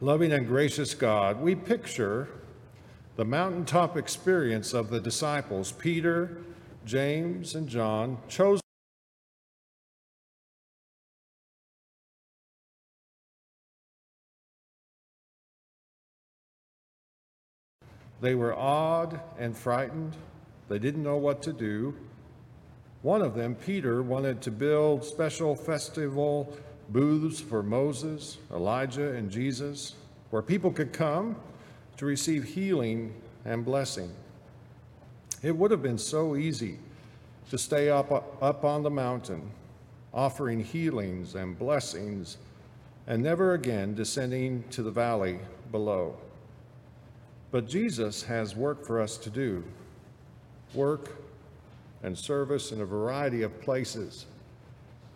Loving and gracious God, we picture the mountaintop experience of the disciples, Peter, James, and John, chosen. They were awed and frightened. They didn't know what to do. One of them, Peter, wanted to build special festival booths for Moses, Elijah, and Jesus, where people could come to receive healing and blessing. It would have been so easy to stay up, up on the mountain, offering healings and blessings, and never again descending to the valley below. But Jesus has work for us to do work and service in a variety of places.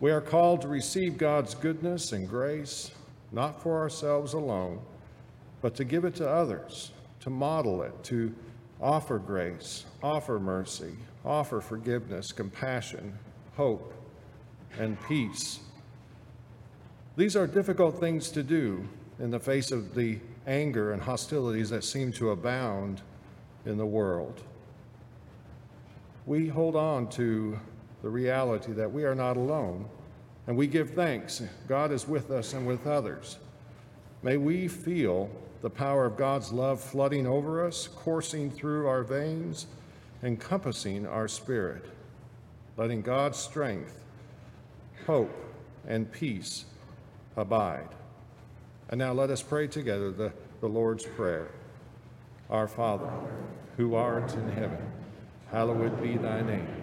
We are called to receive God's goodness and grace, not for ourselves alone, but to give it to others, to model it, to offer grace, offer mercy, offer forgiveness, compassion, hope, and peace. These are difficult things to do in the face of the anger and hostilities that seem to abound in the world. We hold on to the reality that we are not alone, and we give thanks. God is with us and with others. May we feel the power of God's love flooding over us, coursing through our veins, encompassing our spirit, letting God's strength, hope, and peace abide. And now let us pray together the, the Lord's Prayer. Our Father, who art in heaven, hallowed be thy name.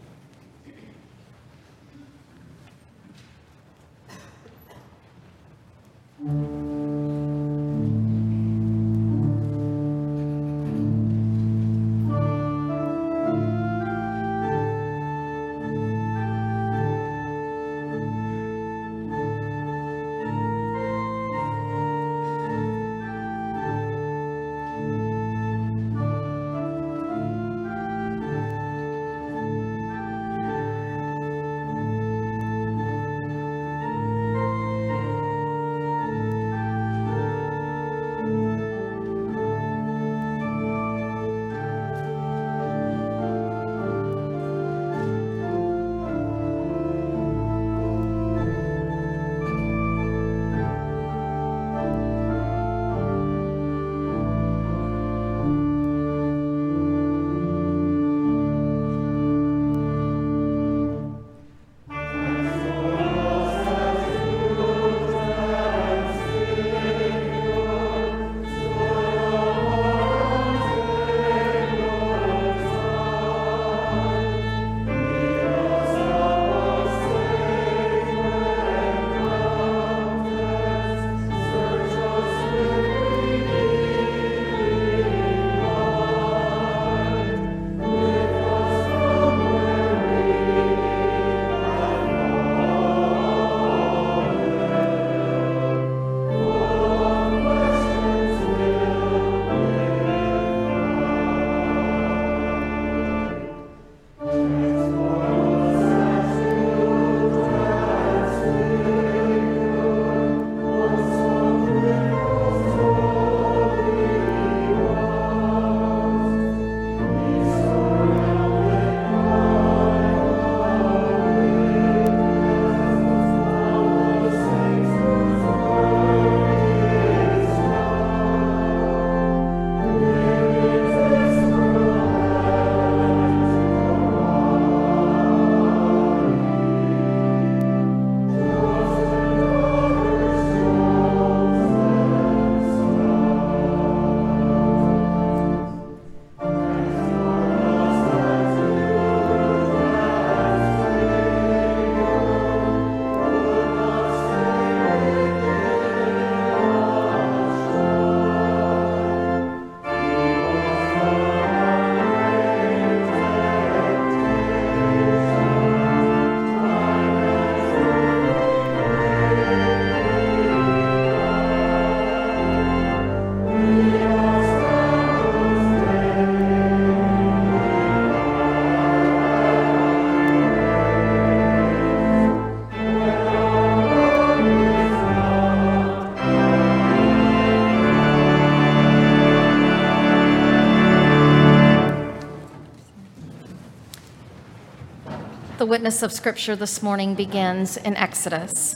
Witness of Scripture this morning begins in Exodus.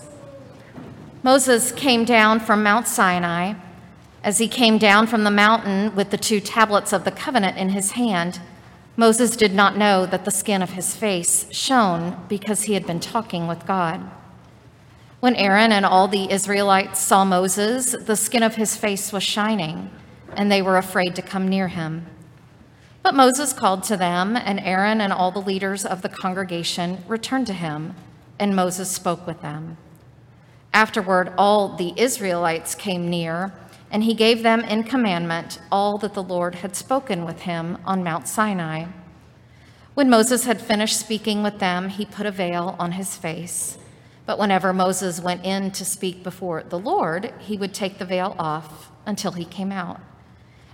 Moses came down from Mount Sinai. As he came down from the mountain with the two tablets of the covenant in his hand, Moses did not know that the skin of his face shone because he had been talking with God. When Aaron and all the Israelites saw Moses, the skin of his face was shining, and they were afraid to come near him. But Moses called to them, and Aaron and all the leaders of the congregation returned to him, and Moses spoke with them. Afterward, all the Israelites came near, and he gave them in commandment all that the Lord had spoken with him on Mount Sinai. When Moses had finished speaking with them, he put a veil on his face. But whenever Moses went in to speak before the Lord, he would take the veil off until he came out.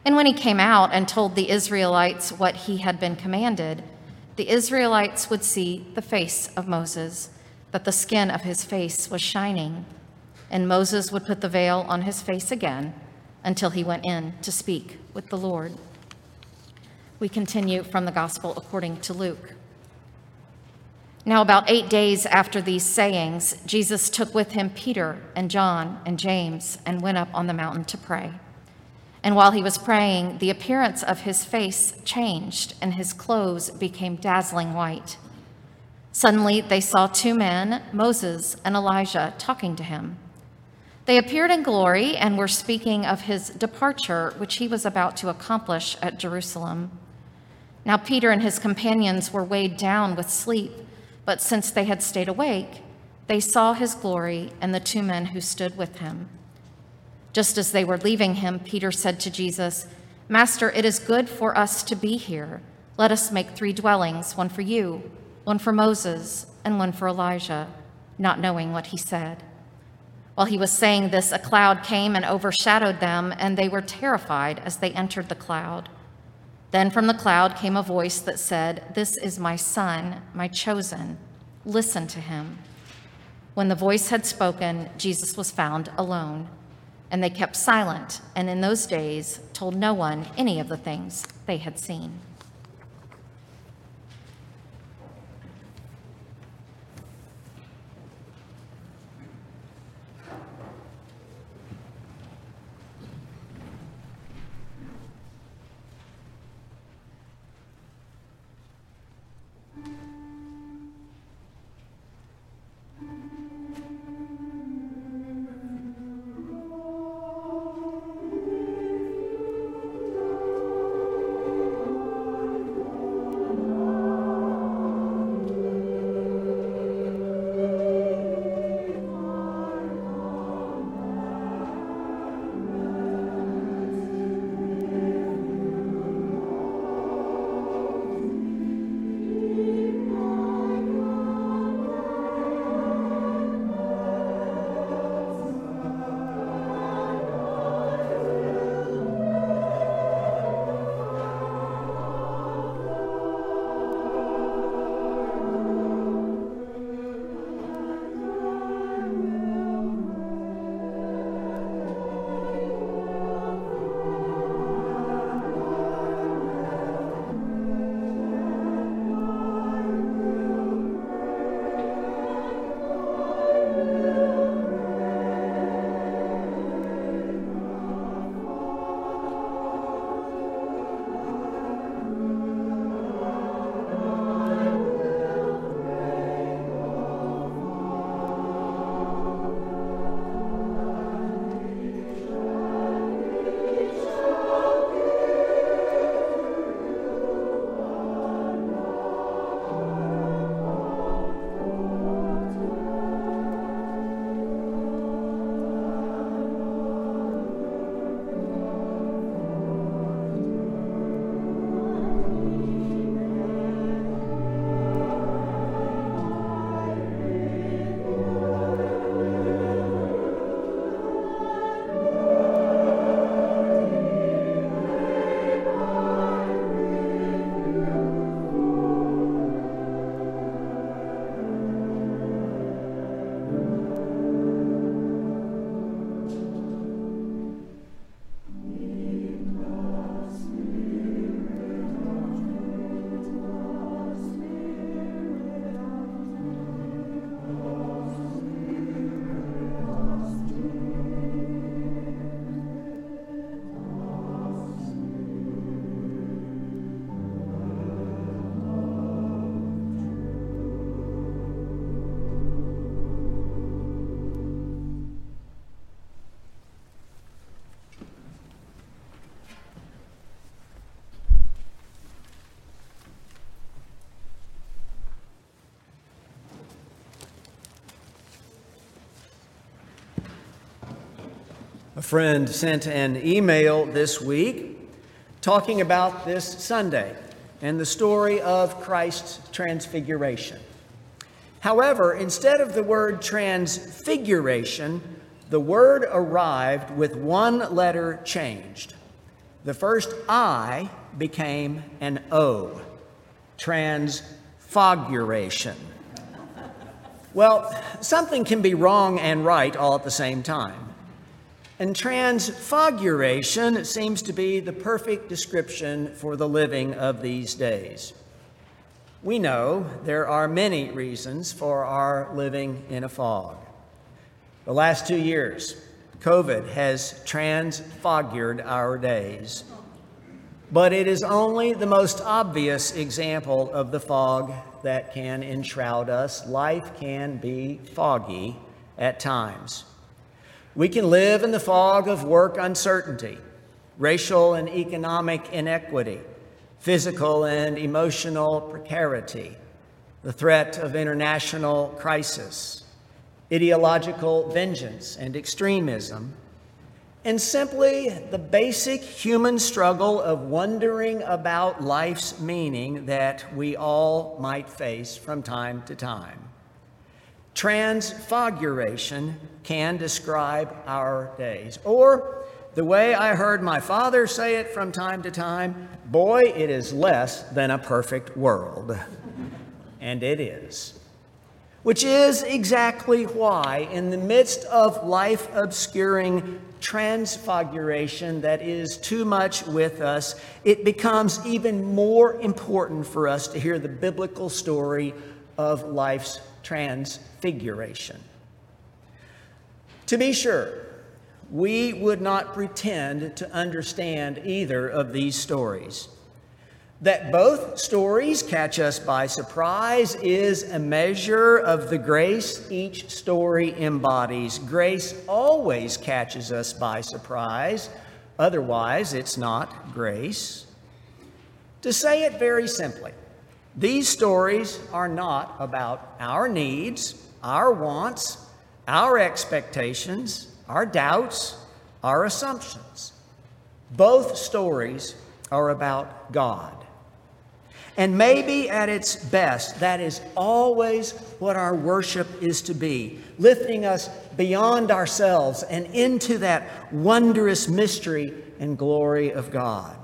And when he came out and told the Israelites what he had been commanded, the Israelites would see the face of Moses, that the skin of his face was shining. And Moses would put the veil on his face again until he went in to speak with the Lord. We continue from the Gospel according to Luke. Now, about eight days after these sayings, Jesus took with him Peter and John and James and went up on the mountain to pray. And while he was praying, the appearance of his face changed, and his clothes became dazzling white. Suddenly, they saw two men, Moses and Elijah, talking to him. They appeared in glory and were speaking of his departure, which he was about to accomplish at Jerusalem. Now, Peter and his companions were weighed down with sleep, but since they had stayed awake, they saw his glory and the two men who stood with him. Just as they were leaving him, Peter said to Jesus, Master, it is good for us to be here. Let us make three dwellings one for you, one for Moses, and one for Elijah, not knowing what he said. While he was saying this, a cloud came and overshadowed them, and they were terrified as they entered the cloud. Then from the cloud came a voice that said, This is my son, my chosen. Listen to him. When the voice had spoken, Jesus was found alone. And they kept silent, and in those days told no one any of the things they had seen. A friend sent an email this week talking about this Sunday and the story of Christ's transfiguration. However, instead of the word transfoguration, the word arrived with one letter changed. The first I became an O, transfiguration. Well, something can be wrong and right all at the same time. And transfoguration seems to be the perfect description for the living of these days. We know there are many reasons for our living in a fog. The last two years, COVID has transfigured our days. But it is only the most obvious example of the fog that can enshroud us. Life can be foggy at times. We can live in the fog of work uncertainty, racial and economic inequity, physical and emotional precarity, the threat of international crisis, ideological vengeance and extremism, and simply the basic human struggle of wondering about life's meaning that we all might face from time to time. Transfoguration can describe our days. Or, the way I heard my father say it from time to time, boy, it is less than a perfect world. And it is. Which is exactly why, in the midst of life obscuring transfoguration that is too much with us, it becomes even more important for us to hear the biblical story of life's transfiguration. To be sure, we would not pretend to understand either of these stories. That both stories catch us by surprise is a measure of the grace each story embodies. Grace always catches us by surprise, otherwise, it's not grace. To say it very simply, these stories are not about our needs, our wants, our expectations, our doubts, our assumptions. Both stories are about God. And maybe at its best, that is always what our worship is to be lifting us beyond ourselves and into that wondrous mystery and glory of God.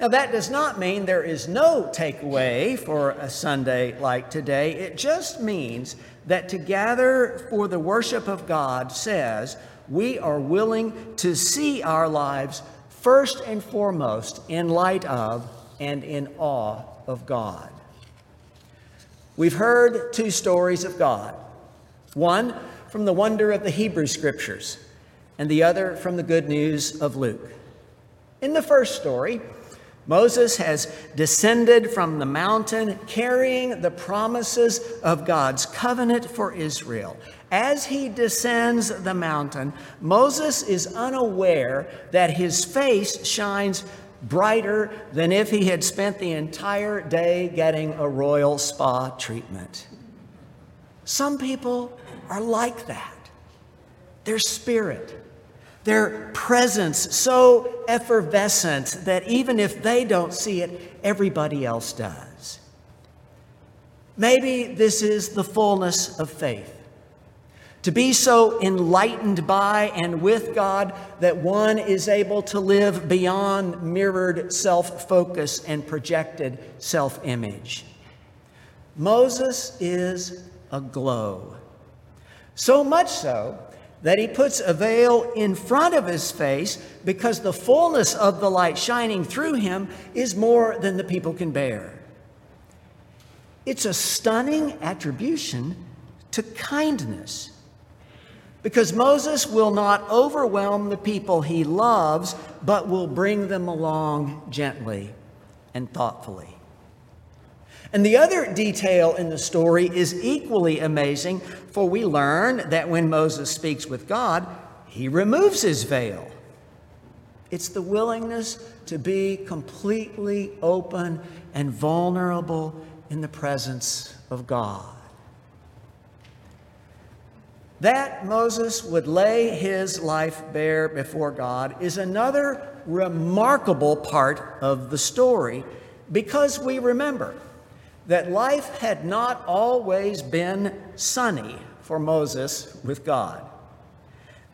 Now, that does not mean there is no takeaway for a Sunday like today. It just means that to gather for the worship of God says we are willing to see our lives first and foremost in light of and in awe of God. We've heard two stories of God one from the wonder of the Hebrew Scriptures, and the other from the good news of Luke. In the first story, Moses has descended from the mountain carrying the promises of God's covenant for Israel. As he descends the mountain, Moses is unaware that his face shines brighter than if he had spent the entire day getting a royal spa treatment. Some people are like that. Their spirit their presence so effervescent that even if they don't see it, everybody else does. Maybe this is the fullness of faith. To be so enlightened by and with God that one is able to live beyond mirrored self focus and projected self image. Moses is aglow. So much so that he puts a veil in front of his face because the fullness of the light shining through him is more than the people can bear. It's a stunning attribution to kindness because Moses will not overwhelm the people he loves, but will bring them along gently and thoughtfully. And the other detail in the story is equally amazing, for we learn that when Moses speaks with God, he removes his veil. It's the willingness to be completely open and vulnerable in the presence of God. That Moses would lay his life bare before God is another remarkable part of the story because we remember that life had not always been sunny for Moses with God.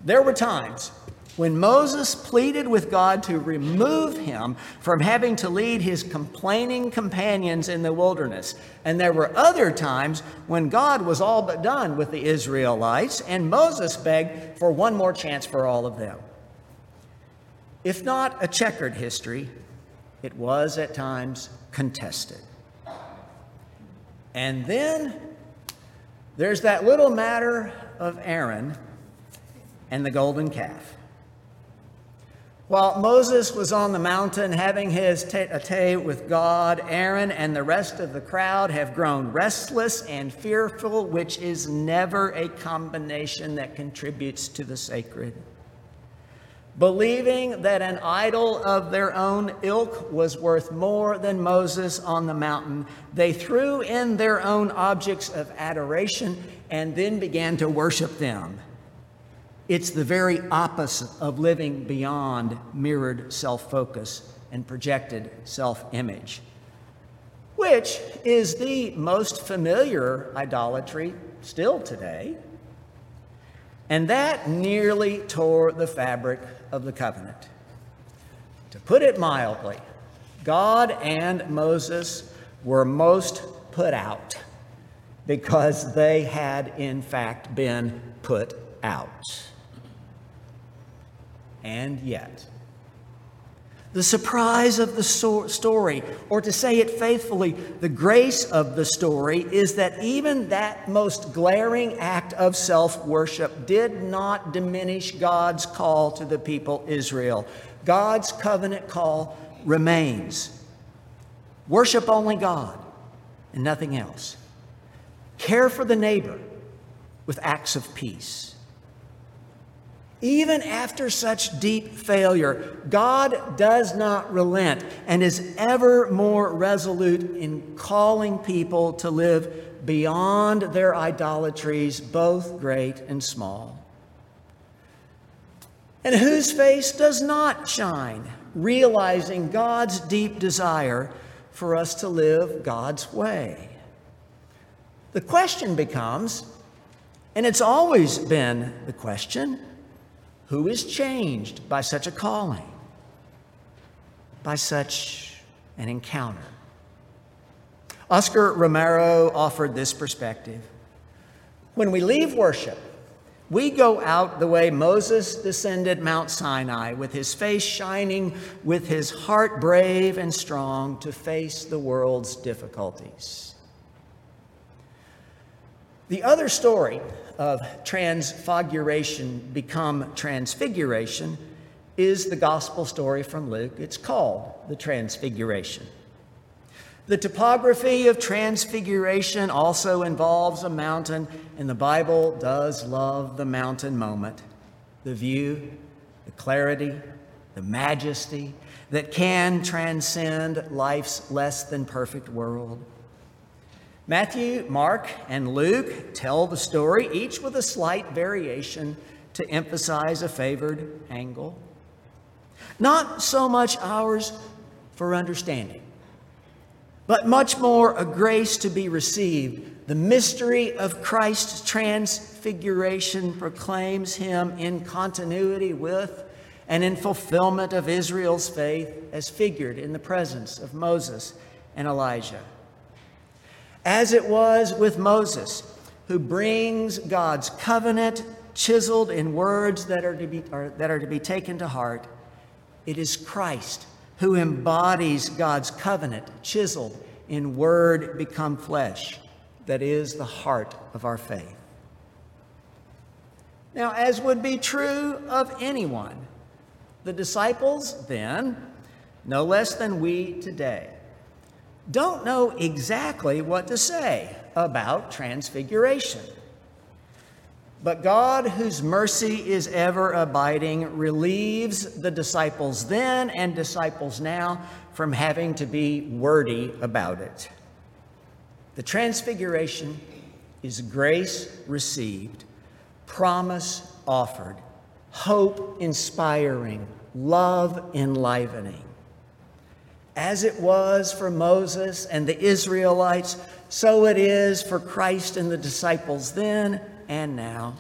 There were times when Moses pleaded with God to remove him from having to lead his complaining companions in the wilderness. And there were other times when God was all but done with the Israelites, and Moses begged for one more chance for all of them. If not a checkered history, it was at times contested. And then there's that little matter of Aaron and the golden calf. While Moses was on the mountain having his tete a tete with God, Aaron and the rest of the crowd have grown restless and fearful, which is never a combination that contributes to the sacred. Believing that an idol of their own ilk was worth more than Moses on the mountain, they threw in their own objects of adoration and then began to worship them. It's the very opposite of living beyond mirrored self focus and projected self image, which is the most familiar idolatry still today. And that nearly tore the fabric of the covenant. To put it mildly, God and Moses were most put out because they had, in fact, been put out and yet. The surprise of the story, or to say it faithfully, the grace of the story, is that even that most glaring act of self worship did not diminish God's call to the people Israel. God's covenant call remains worship only God and nothing else. Care for the neighbor with acts of peace. Even after such deep failure, God does not relent and is ever more resolute in calling people to live beyond their idolatries, both great and small. And whose face does not shine, realizing God's deep desire for us to live God's way? The question becomes, and it's always been the question, who is changed by such a calling, by such an encounter? Oscar Romero offered this perspective. When we leave worship, we go out the way Moses descended Mount Sinai, with his face shining, with his heart brave and strong to face the world's difficulties. The other story of transfoguration become transfiguration is the gospel story from Luke. It's called the Transfiguration. The topography of transfiguration also involves a mountain, and the Bible does love the mountain moment the view, the clarity, the majesty that can transcend life's less than perfect world. Matthew, Mark, and Luke tell the story, each with a slight variation to emphasize a favored angle. Not so much ours for understanding, but much more a grace to be received. The mystery of Christ's transfiguration proclaims him in continuity with and in fulfillment of Israel's faith as figured in the presence of Moses and Elijah as it was with Moses, who brings God's covenant chiseled in words that are to be, are, that are to be taken to heart. It is Christ who embodies God's covenant chiseled in word become flesh that is the heart of our faith. Now, as would be true of anyone, the disciples then, no less than we today, don't know exactly what to say about transfiguration. But God, whose mercy is ever abiding, relieves the disciples then and disciples now from having to be wordy about it. The transfiguration is grace received, promise offered, hope inspiring, love enlivening. As it was for Moses and the Israelites, so it is for Christ and the disciples then and now.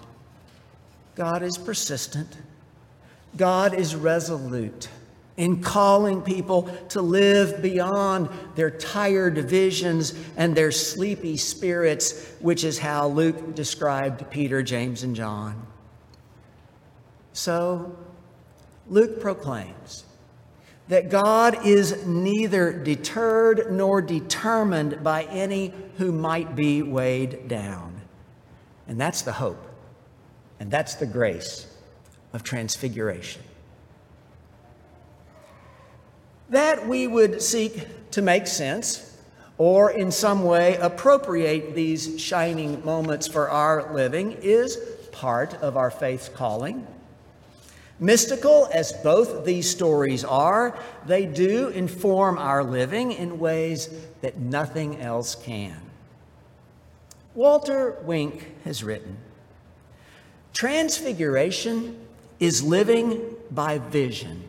God is persistent. God is resolute in calling people to live beyond their tired visions and their sleepy spirits, which is how Luke described Peter, James, and John. So, Luke proclaims that God is neither deterred nor determined by any who might be weighed down. And that's the hope, and that's the grace of transfiguration. That we would seek to make sense or in some way appropriate these shining moments for our living is part of our faith's calling. Mystical as both these stories are, they do inform our living in ways that nothing else can. Walter Wink has written Transfiguration is living by vision.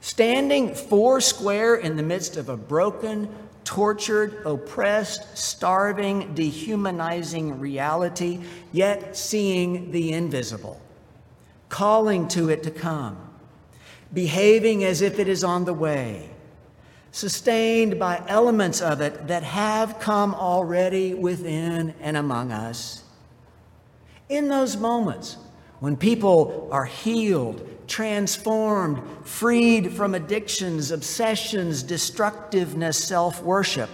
Standing four square in the midst of a broken, tortured, oppressed, starving, dehumanizing reality, yet seeing the invisible calling to it to come, behaving as if it is on the way, sustained by elements of it that have come already within and among us. In those moments, when people are healed, transformed, freed from addictions, obsessions, destructiveness, self worship,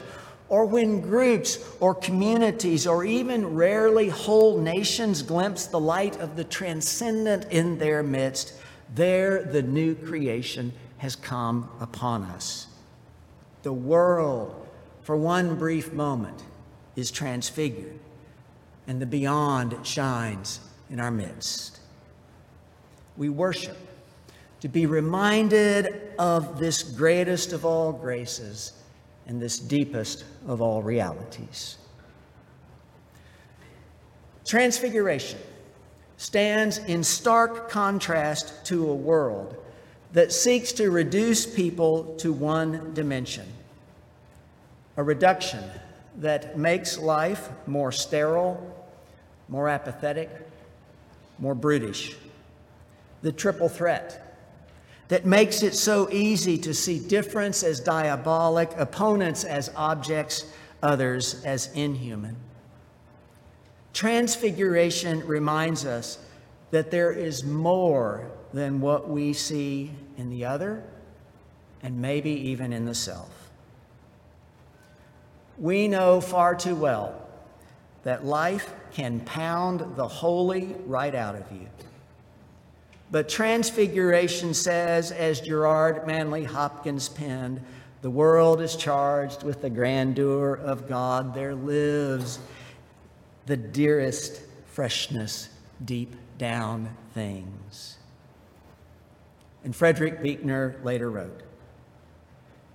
or when groups or communities or even rarely whole nations glimpse the light of the transcendent in their midst, there the new creation has come upon us. The world, for one brief moment, is transfigured, and the beyond shines in our midst. We worship to be reminded of this greatest of all graces and this deepest of all realities. Transfiguration stands in stark contrast to a world that seeks to reduce people to one dimension, a reduction that makes life more sterile, more apathetic, more brutish. The triple threat that makes it so easy to see difference as diabolic, opponents as objects, others as inhuman. Transfiguration reminds us that there is more than what we see in the other and maybe even in the self. We know far too well that life can pound the holy right out of you. But Transfiguration says, as Gerard Manley Hopkins penned, the world is charged with the grandeur of God. There lives the dearest freshness deep down things. And Frederick Buechner later wrote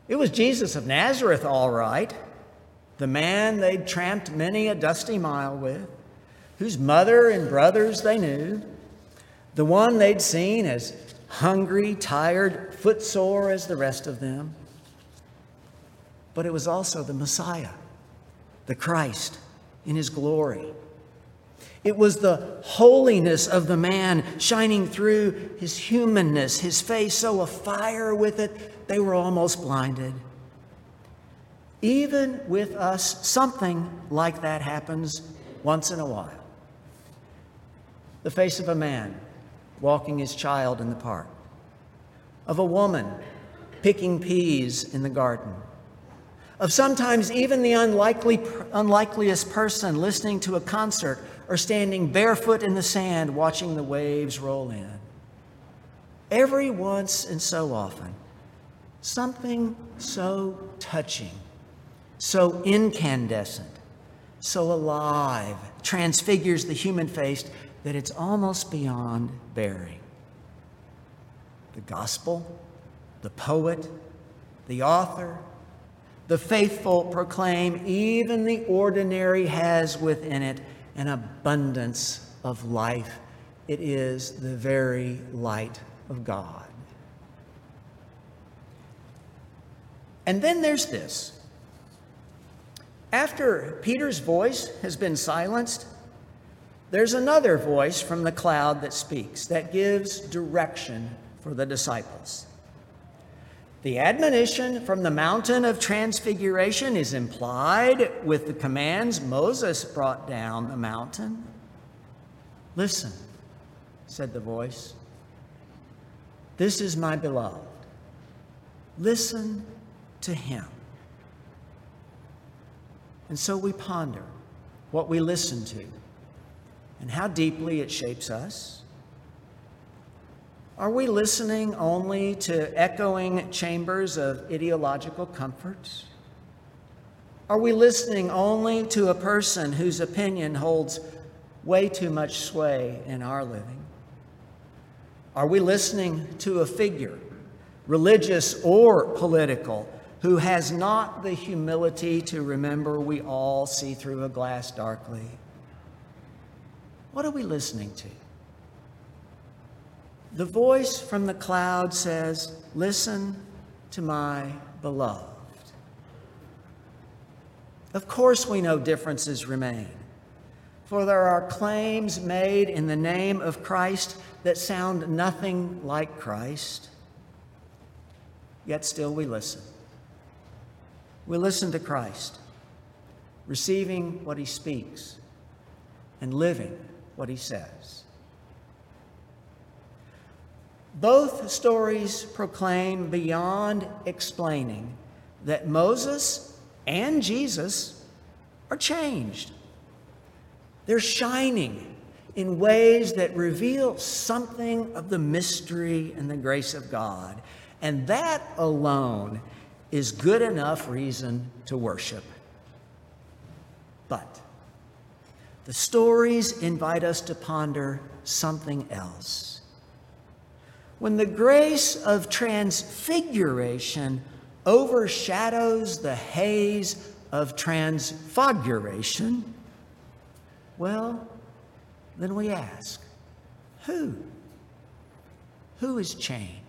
It was Jesus of Nazareth, all right, the man they'd tramped many a dusty mile with, whose mother and brothers they knew the one they'd seen as hungry, tired, footsore as the rest of them. But it was also the Messiah, the Christ in his glory. It was the holiness of the man shining through his humanness, his face so afire with it, they were almost blinded. Even with us, something like that happens once in a while. The face of a man walking his child in the park, of a woman picking peas in the garden, of sometimes even the unlikely, unlikeliest person listening to a concert or standing barefoot in the sand watching the waves roll in. Every once and so often, something so touching, so incandescent, so alive transfigures the human face that it's almost beyond bearing. The gospel, the poet, the author, the faithful proclaim even the ordinary has within it an abundance of life. It is the very light of God. And then there's this. After Peter's voice has been silenced, there's another voice from the cloud that speaks, that gives direction for the disciples. The admonition from the mountain of transfiguration is implied with the commands Moses brought down the mountain. Listen, said the voice. This is my beloved. Listen to him. And so we ponder what we listen to and how deeply it shapes us. Are we listening only to echoing chambers of ideological comforts? Are we listening only to a person whose opinion holds way too much sway in our living? Are we listening to a figure, religious or political, who has not the humility to remember we all see through a glass darkly? What are we listening to? The voice from the cloud says, Listen to my beloved. Of course, we know differences remain, for there are claims made in the name of Christ that sound nothing like Christ. Yet still we listen. We listen to Christ, receiving what he speaks and living what he says. Both stories proclaim beyond explaining that Moses and Jesus are changed. They're shining in ways that reveal something of the mystery and the grace of God. And that alone is good enough reason to worship. But the stories invite us to ponder something else. When the grace of transfiguration overshadows the haze of transfoguration, well, then we ask, who? Who is changed?